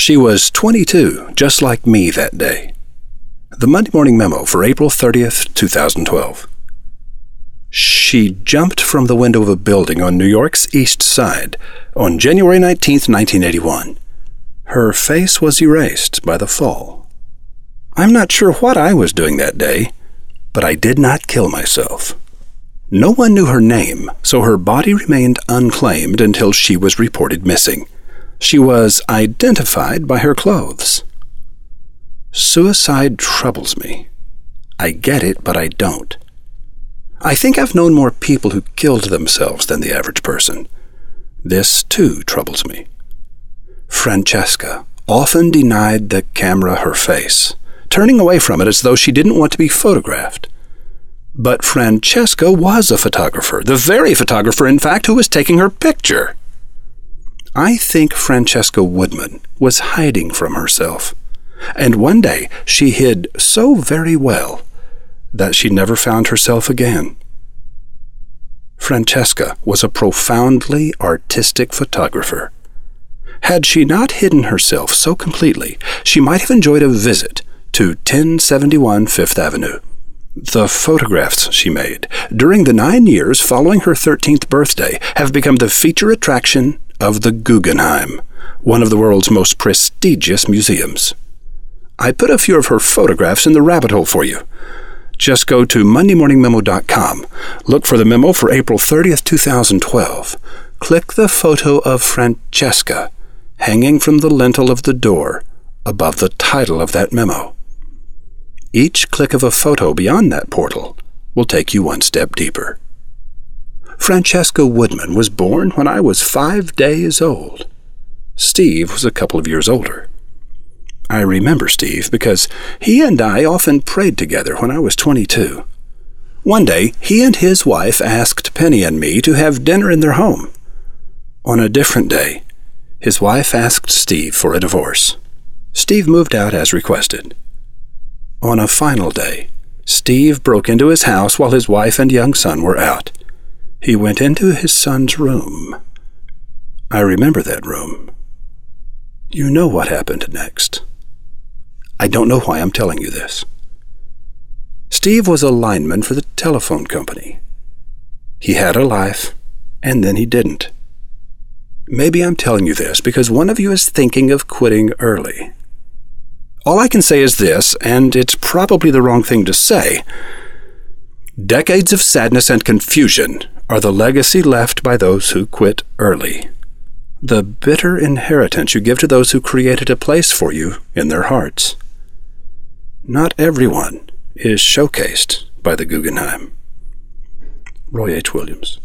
She was 22, just like me that day. The Monday Morning Memo for April 30th, 2012. She jumped from the window of a building on New York's East Side on January 19, 1981. Her face was erased by the fall. I'm not sure what I was doing that day, but I did not kill myself. No one knew her name, so her body remained unclaimed until she was reported missing. She was identified by her clothes. Suicide troubles me. I get it, but I don't. I think I've known more people who killed themselves than the average person. This, too, troubles me. Francesca often denied the camera her face, turning away from it as though she didn't want to be photographed. But Francesca was a photographer, the very photographer, in fact, who was taking her picture. I think Francesca Woodman was hiding from herself, and one day she hid so very well that she never found herself again. Francesca was a profoundly artistic photographer. Had she not hidden herself so completely, she might have enjoyed a visit to 1071 Fifth Avenue. The photographs she made during the nine years following her 13th birthday have become the feature attraction of the Guggenheim, one of the world's most prestigious museums. I put a few of her photographs in the rabbit hole for you. Just go to MondayMorningMemo.com, look for the memo for April 30th, 2012. Click the photo of Francesca hanging from the lintel of the door above the title of that memo. Each click of a photo beyond that portal will take you one step deeper. Francesca Woodman was born when I was five days old. Steve was a couple of years older. I remember Steve because he and I often prayed together when I was 22. One day, he and his wife asked Penny and me to have dinner in their home. On a different day, his wife asked Steve for a divorce. Steve moved out as requested. On a final day, Steve broke into his house while his wife and young son were out. He went into his son's room. I remember that room. You know what happened next. I don't know why I'm telling you this. Steve was a lineman for the telephone company. He had a life, and then he didn't. Maybe I'm telling you this because one of you is thinking of quitting early. All I can say is this, and it's probably the wrong thing to say. Decades of sadness and confusion are the legacy left by those who quit early. The bitter inheritance you give to those who created a place for you in their hearts. Not everyone is showcased by the Guggenheim. Roy H. Williams.